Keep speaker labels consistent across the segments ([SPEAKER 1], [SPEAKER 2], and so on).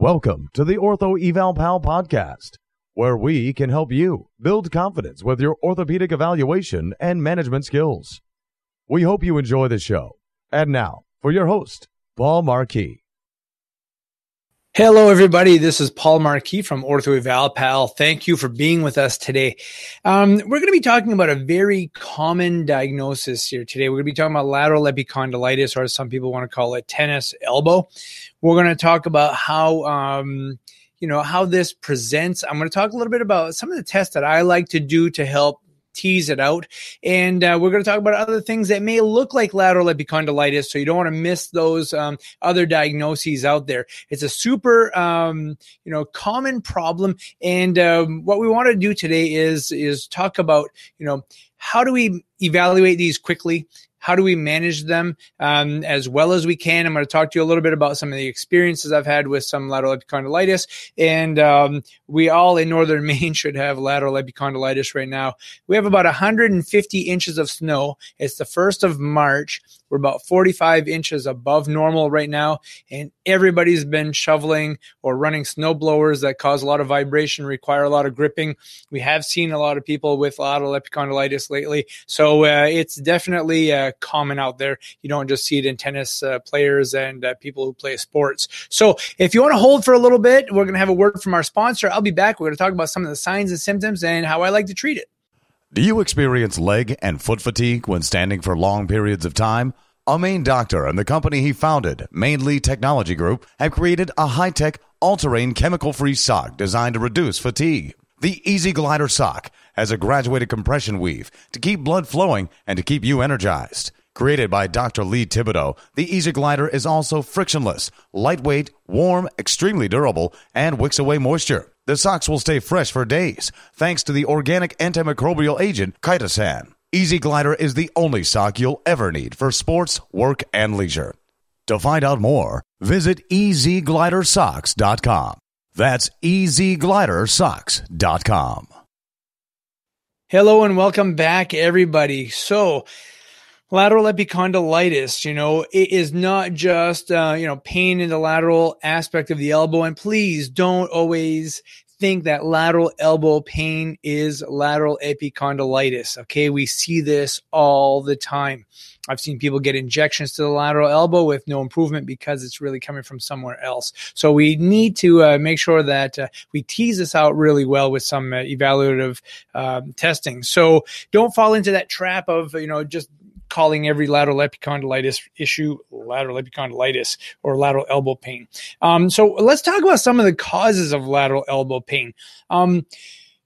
[SPEAKER 1] Welcome to the Ortho Eval Pal podcast, where we can help you build confidence with your orthopedic evaluation and management skills. We hope you enjoy the show. And now, for your host, Paul Marquis.
[SPEAKER 2] Hello, everybody. This is Paul Marquis from Ortho Eval Pal. Thank you for being with us today. Um, we're going to be talking about a very common diagnosis here today. We're going to be talking about lateral epicondylitis, or as some people want to call it, tennis elbow. We're going to talk about how, um, you know, how this presents. I'm going to talk a little bit about some of the tests that I like to do to help tease it out. And uh, we're going to talk about other things that may look like lateral epicondylitis. So you don't want to miss those um, other diagnoses out there. It's a super, um, you know, common problem. And um, what we want to do today is is talk about, you know, how do we evaluate these quickly? How do we manage them um, as well as we can? I'm going to talk to you a little bit about some of the experiences I've had with some lateral epicondylitis. And um, we all in northern Maine should have lateral epicondylitis right now. We have about 150 inches of snow. It's the first of March. We're about 45 inches above normal right now, and everybody's been shoveling or running snow blowers that cause a lot of vibration, require a lot of gripping. We have seen a lot of people with lateral epicondylitis lately, so uh, it's definitely uh, common out there. You don't just see it in tennis uh, players and uh, people who play sports. So if you want to hold for a little bit, we're going to have a word from our sponsor. I'll be back. We're going to talk about some of the signs and symptoms and how I like to treat it.
[SPEAKER 1] Do you experience leg and foot fatigue when standing for long periods of time? A Maine doctor and the company he founded, Mainly Technology Group, have created a high tech, all terrain, chemical free sock designed to reduce fatigue. The Easy Glider sock has a graduated compression weave to keep blood flowing and to keep you energized. Created by Dr. Lee Thibodeau, the Easy Glider is also frictionless, lightweight, warm, extremely durable, and wicks away moisture. The socks will stay fresh for days thanks to the organic antimicrobial agent chitosan. Easy Glider is the only sock you'll ever need for sports, work, and leisure. To find out more, visit easyglidersocks.com. That's easyglidersocks.com.
[SPEAKER 2] Hello and welcome back, everybody. So, lateral epicondylitis, you know, it is not just, uh, you know, pain in the lateral aspect of the elbow. And please don't always think that lateral elbow pain is lateral epicondylitis. Okay. We see this all the time. I've seen people get injections to the lateral elbow with no improvement because it's really coming from somewhere else. So we need to uh, make sure that uh, we tease this out really well with some uh, evaluative um, testing. So don't fall into that trap of, you know, just calling every lateral epicondylitis issue lateral epicondylitis or lateral elbow pain. Um, so let's talk about some of the causes of lateral elbow pain. Um,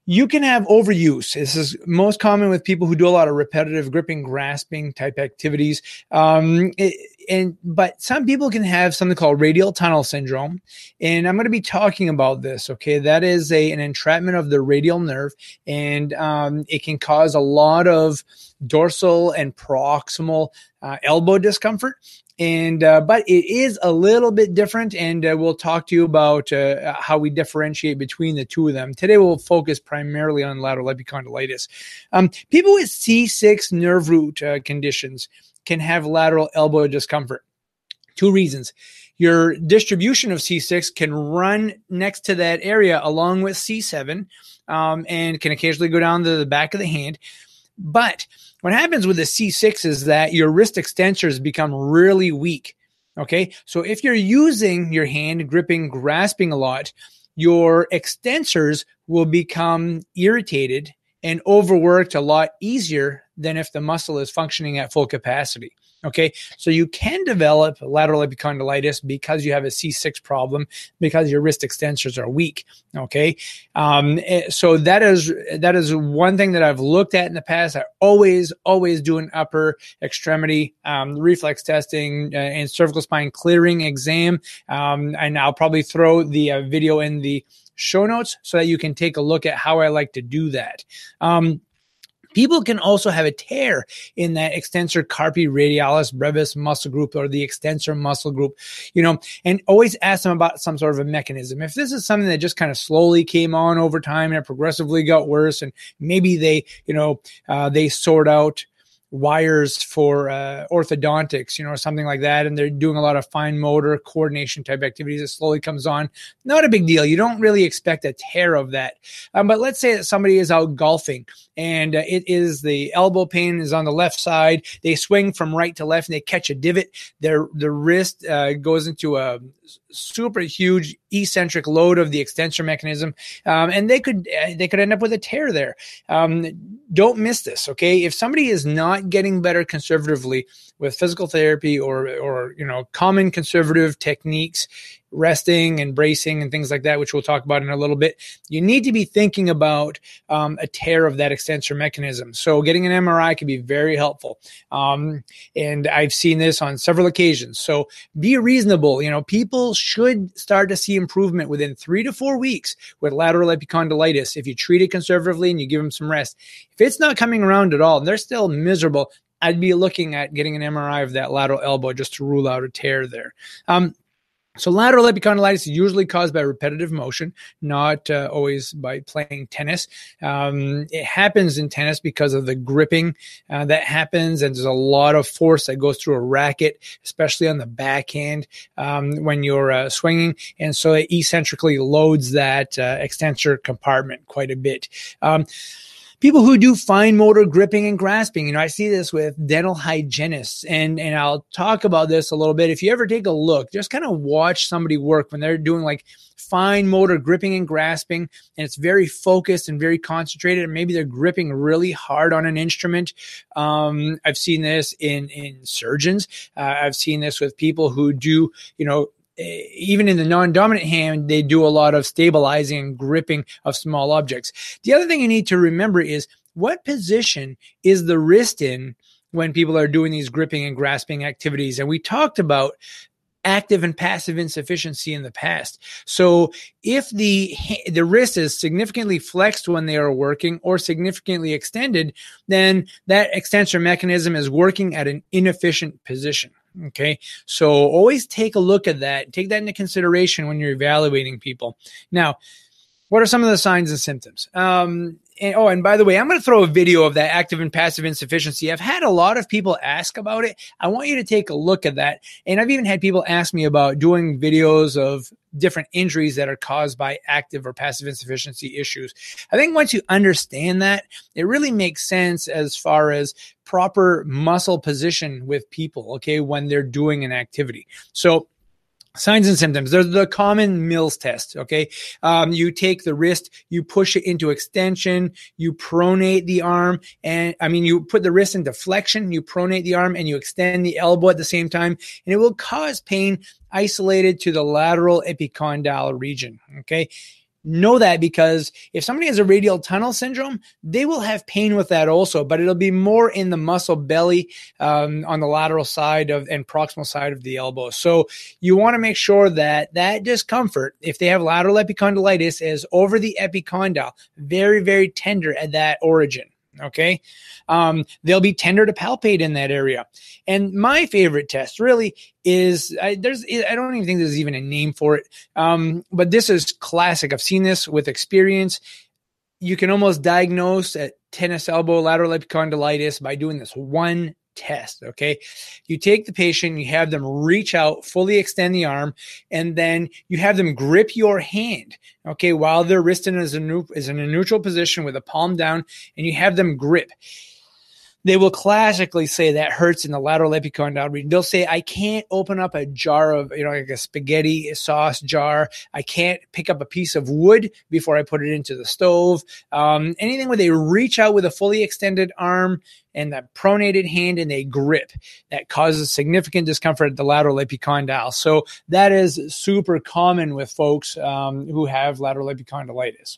[SPEAKER 2] you can have overuse. This is most common with people who do a lot of repetitive gripping, grasping type activities. Um, it, and but some people can have something called radial tunnel syndrome, and I'm going to be talking about this. Okay, that is a an entrapment of the radial nerve, and um, it can cause a lot of dorsal and proximal uh, elbow discomfort and uh, but it is a little bit different and uh, we'll talk to you about uh, how we differentiate between the two of them. Today we'll focus primarily on lateral epicondylitis. Um, people with c6 nerve root uh, conditions can have lateral elbow discomfort. Two reasons. Your distribution of c6 can run next to that area along with c7 um, and can occasionally go down to the back of the hand but what happens with the C6 is that your wrist extensors become really weak. Okay. So if you're using your hand gripping, grasping a lot, your extensors will become irritated and overworked a lot easier than if the muscle is functioning at full capacity. Okay. So you can develop lateral epicondylitis because you have a C6 problem because your wrist extensors are weak. Okay. Um, eh, so that is, that is one thing that I've looked at in the past. I always, always do an upper extremity, um, reflex testing uh, and cervical spine clearing exam. Um, and I'll probably throw the uh, video in the show notes so that you can take a look at how I like to do that. Um, People can also have a tear in that extensor carpi radialis brevis muscle group or the extensor muscle group, you know, and always ask them about some sort of a mechanism. If this is something that just kind of slowly came on over time and it progressively got worse, and maybe they, you know, uh, they sort out wires for uh, orthodontics, you know, or something like that, and they're doing a lot of fine motor coordination type activities. It slowly comes on. Not a big deal. You don't really expect a tear of that. Um, but let's say that somebody is out golfing and uh, it is the elbow pain is on the left side. They swing from right to left and they catch a divot. Their the wrist uh, goes into a super huge eccentric load of the extensor mechanism, um, and they could uh, they could end up with a tear there. Um, don't miss this, okay? If somebody is not getting better conservatively with physical therapy or or you know common conservative techniques resting and bracing and things like that, which we'll talk about in a little bit, you need to be thinking about um, a tear of that extensor mechanism. So getting an MRI can be very helpful. Um, and I've seen this on several occasions. So be reasonable. You know, people should start to see improvement within three to four weeks with lateral epicondylitis if you treat it conservatively and you give them some rest. If it's not coming around at all and they're still miserable, I'd be looking at getting an MRI of that lateral elbow just to rule out a tear there. Um, so lateral epicondylitis is usually caused by repetitive motion, not uh, always by playing tennis. Um, it happens in tennis because of the gripping uh, that happens, and there's a lot of force that goes through a racket, especially on the backhand um, when you're uh, swinging, and so it eccentrically loads that uh, extensor compartment quite a bit. Um, people who do fine motor gripping and grasping. You know, I see this with dental hygienists and, and I'll talk about this a little bit. If you ever take a look, just kind of watch somebody work when they're doing like fine motor gripping and grasping and it's very focused and very concentrated and maybe they're gripping really hard on an instrument um, i've seen this in in surgeons uh, i've seen this with people who do you know Eh, even in the non-dominant hand, they do a lot of stabilizing and gripping of small objects. The other thing you need to remember is what position is the wrist in when people are doing these gripping and grasping activities? And we talked about active and passive insufficiency in the past. So if the the wrist is significantly flexed when they are working or significantly extended, then that extensor mechanism is working at an inefficient position. Okay. So always take a look at that. Take that into consideration when you're evaluating people. Now, what are some of the signs and symptoms? Um, and, oh, and by the way, I'm going to throw a video of that active and passive insufficiency. I've had a lot of people ask about it. I want you to take a look at that. And I've even had people ask me about doing videos of different injuries that are caused by active or passive insufficiency issues. I think once you understand that, it really makes sense as far as proper muscle position with people, okay, when they're doing an activity. So Signs and symptoms. They're the common Mills test. Okay. Um, you take the wrist, you push it into extension, you pronate the arm, and I mean, you put the wrist into flexion, you pronate the arm, and you extend the elbow at the same time, and it will cause pain isolated to the lateral epicondyle region. Okay. Know that because if somebody has a radial tunnel syndrome, they will have pain with that also, but it'll be more in the muscle belly um, on the lateral side of and proximal side of the elbow. So you want to make sure that that discomfort, if they have lateral epicondylitis, is over the epicondyle, very very tender at that origin. Okay. Um, they'll be tender to palpate in that area. And my favorite test really is I, there's, I don't even think there's even a name for it. Um, but this is classic. I've seen this with experience. You can almost diagnose a tennis elbow lateral epicondylitis by doing this one test. Okay. You take the patient, you have them reach out, fully extend the arm, and then you have them grip your hand. Okay. While their wrist is, a, is in a neutral position with a palm down, and you have them grip they will classically say that hurts in the lateral epicondyle region. They'll say, I can't open up a jar of, you know, like a spaghetti sauce jar. I can't pick up a piece of wood before I put it into the stove. Um, anything where they reach out with a fully extended arm and the pronated hand and they grip that causes significant discomfort at the lateral epicondyle. So that is super common with folks um, who have lateral epicondylitis.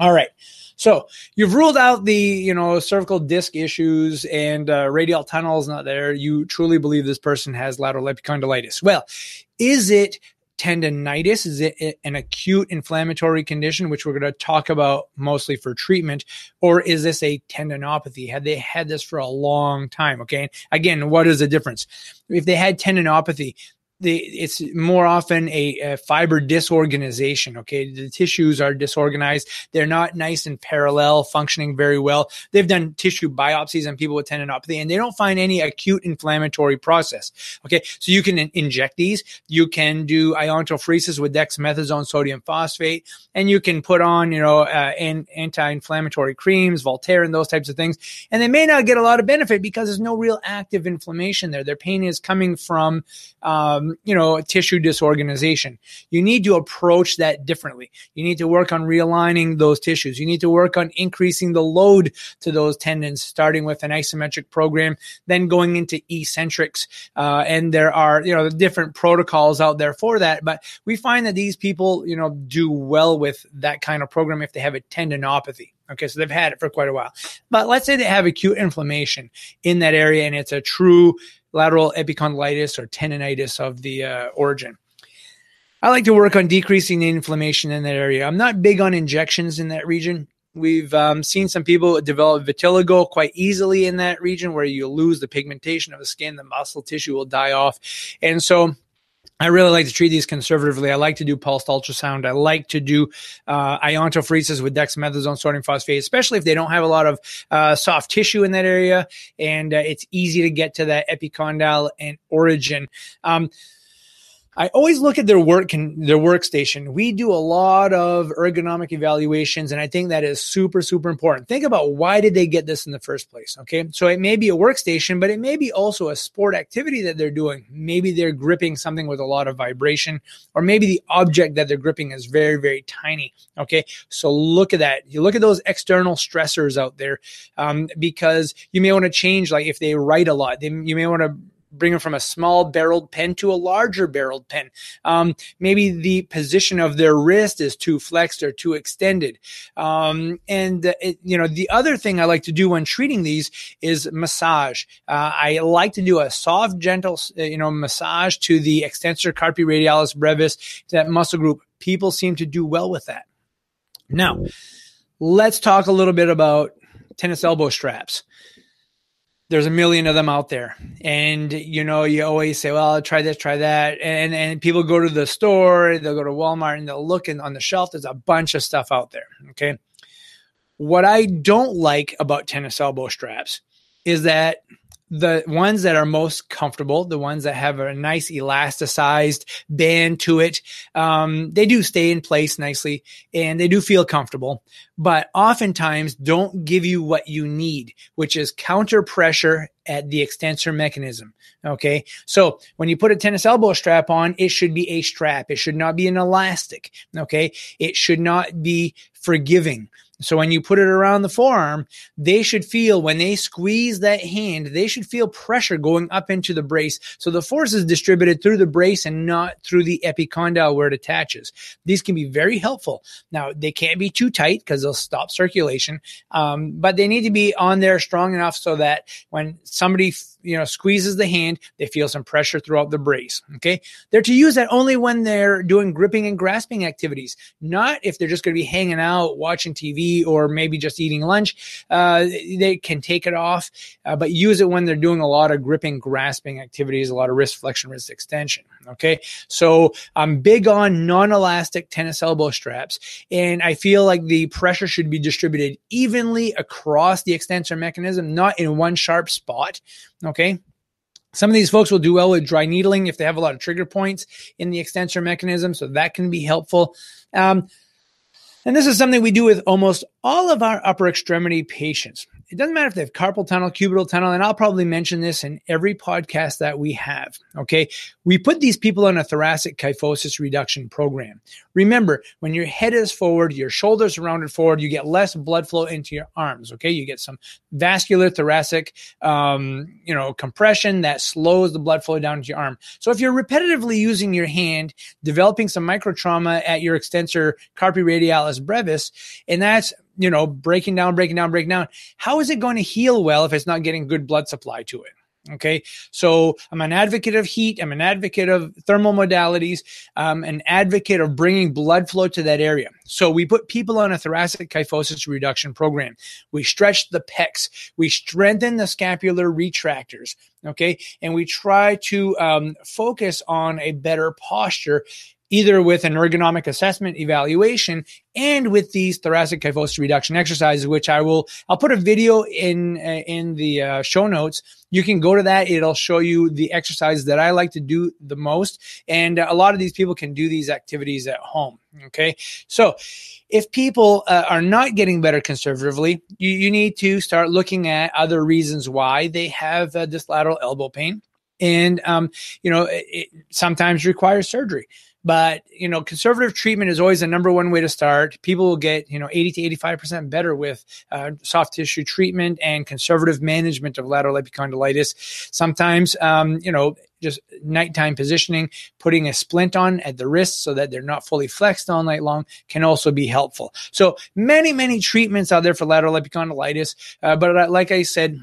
[SPEAKER 2] All right. So you've ruled out the, you know, cervical disc issues and uh, radial tunnel is not there. You truly believe this person has lateral epicondylitis. Well, is it tendonitis? Is it an acute inflammatory condition, which we're going to talk about mostly for treatment? Or is this a tendinopathy? Had they had this for a long time? Okay. Again, what is the difference? If they had tendinopathy, the, it's more often a, a, fiber disorganization. Okay. The tissues are disorganized. They're not nice and parallel, functioning very well. They've done tissue biopsies on people with tendinopathy and they don't find any acute inflammatory process. Okay. So you can in- inject these. You can do iontophoresis with dexamethasone sodium phosphate and you can put on, you know, uh, an- anti-inflammatory creams, Voltaren, those types of things. And they may not get a lot of benefit because there's no real active inflammation there. Their pain is coming from, um, you know, tissue disorganization. You need to approach that differently. You need to work on realigning those tissues. You need to work on increasing the load to those tendons, starting with an isometric program, then going into eccentrics. Uh, and there are, you know, different protocols out there for that. But we find that these people, you know, do well with that kind of program if they have a tendinopathy. Okay, so they've had it for quite a while. But let's say they have acute inflammation in that area and it's a true lateral epicondylitis or tendonitis of the uh, origin. I like to work on decreasing the inflammation in that area. I'm not big on injections in that region. We've um, seen some people develop vitiligo quite easily in that region where you lose the pigmentation of the skin, the muscle tissue will die off. And so I really like to treat these conservatively. I like to do pulsed ultrasound. I like to do uh, iontophoresis with dexamethasone sodium phosphate, especially if they don't have a lot of uh, soft tissue in that area and uh, it's easy to get to that epicondyle and origin. Um, I always look at their work and their workstation. We do a lot of ergonomic evaluations, and I think that is super, super important. Think about why did they get this in the first place? Okay. So it may be a workstation, but it may be also a sport activity that they're doing. Maybe they're gripping something with a lot of vibration, or maybe the object that they're gripping is very, very tiny. Okay. So look at that. You look at those external stressors out there um, because you may want to change, like if they write a lot, then you may want to bring them from a small barreled pen to a larger barreled pen. Um, maybe the position of their wrist is too flexed or too extended. Um, and uh, it, you know, the other thing I like to do when treating these is massage. Uh, I like to do a soft, gentle, uh, you know, massage to the extensor carpi radialis brevis, that muscle group. People seem to do well with that. Now, let's talk a little bit about tennis elbow straps there's a million of them out there. And you know you always say well try this try that. And and people go to the store they'll go to walmart and they'll look and on the shelf there's a bunch of stuff out there okay? What i don't like about tennis elbow straps is that the ones that are most comfortable, the ones that have a nice elasticized band to it, um, they do stay in place nicely and they do feel comfortable, but oftentimes don't give you what you need, which is counter pressure at the extensor mechanism. Okay. So when you put a tennis elbow strap on, it should be a strap. It should not be an elastic. Okay. It should not be forgiving. So when you put it around the forearm, they should feel when they squeeze that hand, they should feel pressure going up into the brace. So the force is distributed through the brace and not through the epicondyle where it attaches. These can be very helpful. Now they can't be too tight because they'll stop circulation, um, but they need to be on there strong enough so that when somebody you know squeezes the hand they feel some pressure throughout the brace okay they're to use that only when they're doing gripping and grasping activities not if they're just going to be hanging out watching tv or maybe just eating lunch uh, they can take it off uh, but use it when they're doing a lot of gripping grasping activities a lot of wrist flexion wrist extension okay so i'm big on non-elastic tennis elbow straps and i feel like the pressure should be distributed evenly across the extensor mechanism not in one sharp spot Okay. Some of these folks will do well with dry needling if they have a lot of trigger points in the extensor mechanism. So that can be helpful. Um, and this is something we do with almost all of our upper extremity patients. It doesn't matter if they have carpal tunnel, cubital tunnel, and I'll probably mention this in every podcast that we have. Okay. We put these people on a thoracic kyphosis reduction program. Remember, when your head is forward, your shoulders are rounded forward, you get less blood flow into your arms. Okay. You get some vascular thoracic, um, you know, compression that slows the blood flow down to your arm. So if you're repetitively using your hand, developing some micro trauma at your extensor carpi radialis brevis, and that's you know, breaking down, breaking down, breaking down. How is it going to heal well if it's not getting good blood supply to it? Okay. So I'm an advocate of heat. I'm an advocate of thermal modalities. I'm an advocate of bringing blood flow to that area. So we put people on a thoracic kyphosis reduction program. We stretch the pecs. We strengthen the scapular retractors. Okay. And we try to um, focus on a better posture either with an ergonomic assessment evaluation and with these thoracic kyphosis reduction exercises, which I will, I'll put a video in, uh, in the uh, show notes. You can go to that. It'll show you the exercises that I like to do the most. And a lot of these people can do these activities at home. Okay. So if people uh, are not getting better conservatively, you, you need to start looking at other reasons why they have uh, this lateral elbow pain. And, um, you know, it, it sometimes requires surgery. But, you know, conservative treatment is always the number one way to start. People will get, you know, 80 to 85% better with uh, soft tissue treatment and conservative management of lateral epicondylitis. Sometimes, um, you know, just nighttime positioning, putting a splint on at the wrist so that they're not fully flexed all night long can also be helpful. So many, many treatments out there for lateral epicondylitis. Uh, but uh, like I said,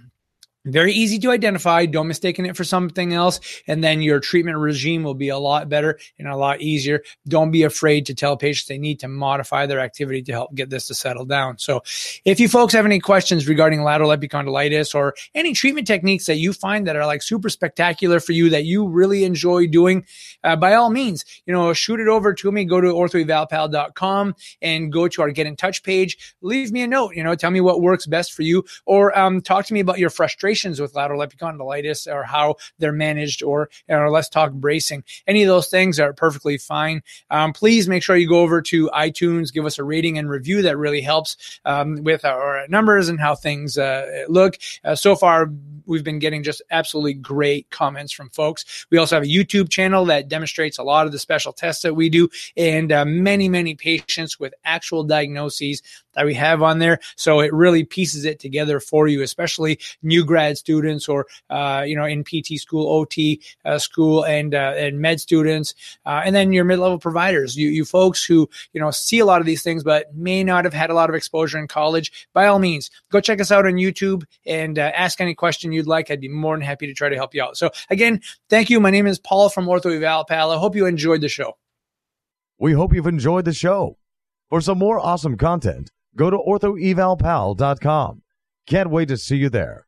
[SPEAKER 2] very easy to identify. Don't mistake it for something else. And then your treatment regime will be a lot better and a lot easier. Don't be afraid to tell patients they need to modify their activity to help get this to settle down. So if you folks have any questions regarding lateral epicondylitis or any treatment techniques that you find that are like super spectacular for you that you really enjoy doing, uh, by all means, you know, shoot it over to me. Go to orthoevalpal.com and go to our get in touch page. Leave me a note, you know, tell me what works best for you or um, talk to me about your frustration with lateral epicondylitis or how they're managed, or, or let's talk bracing. Any of those things are perfectly fine. Um, please make sure you go over to iTunes, give us a rating and review. That really helps um, with our numbers and how things uh, look. Uh, so far, we've been getting just absolutely great comments from folks. We also have a YouTube channel that demonstrates a lot of the special tests that we do and uh, many, many patients with actual diagnoses that we have on there. So it really pieces it together for you, especially new grad students or, uh, you know, in PT school, OT uh, school and, uh, and med students. Uh, and then your mid-level providers, you, you folks who, you know, see a lot of these things, but may not have had a lot of exposure in college. By all means, go check us out on YouTube and uh, ask any question you'd like. I'd be more than happy to try to help you out. So again, thank you. My name is Paul from Ortho Eval Pal. I hope you enjoyed the show.
[SPEAKER 1] We hope you've enjoyed the show. For some more awesome content, go to orthoevalpal.com. Can't wait to see you there.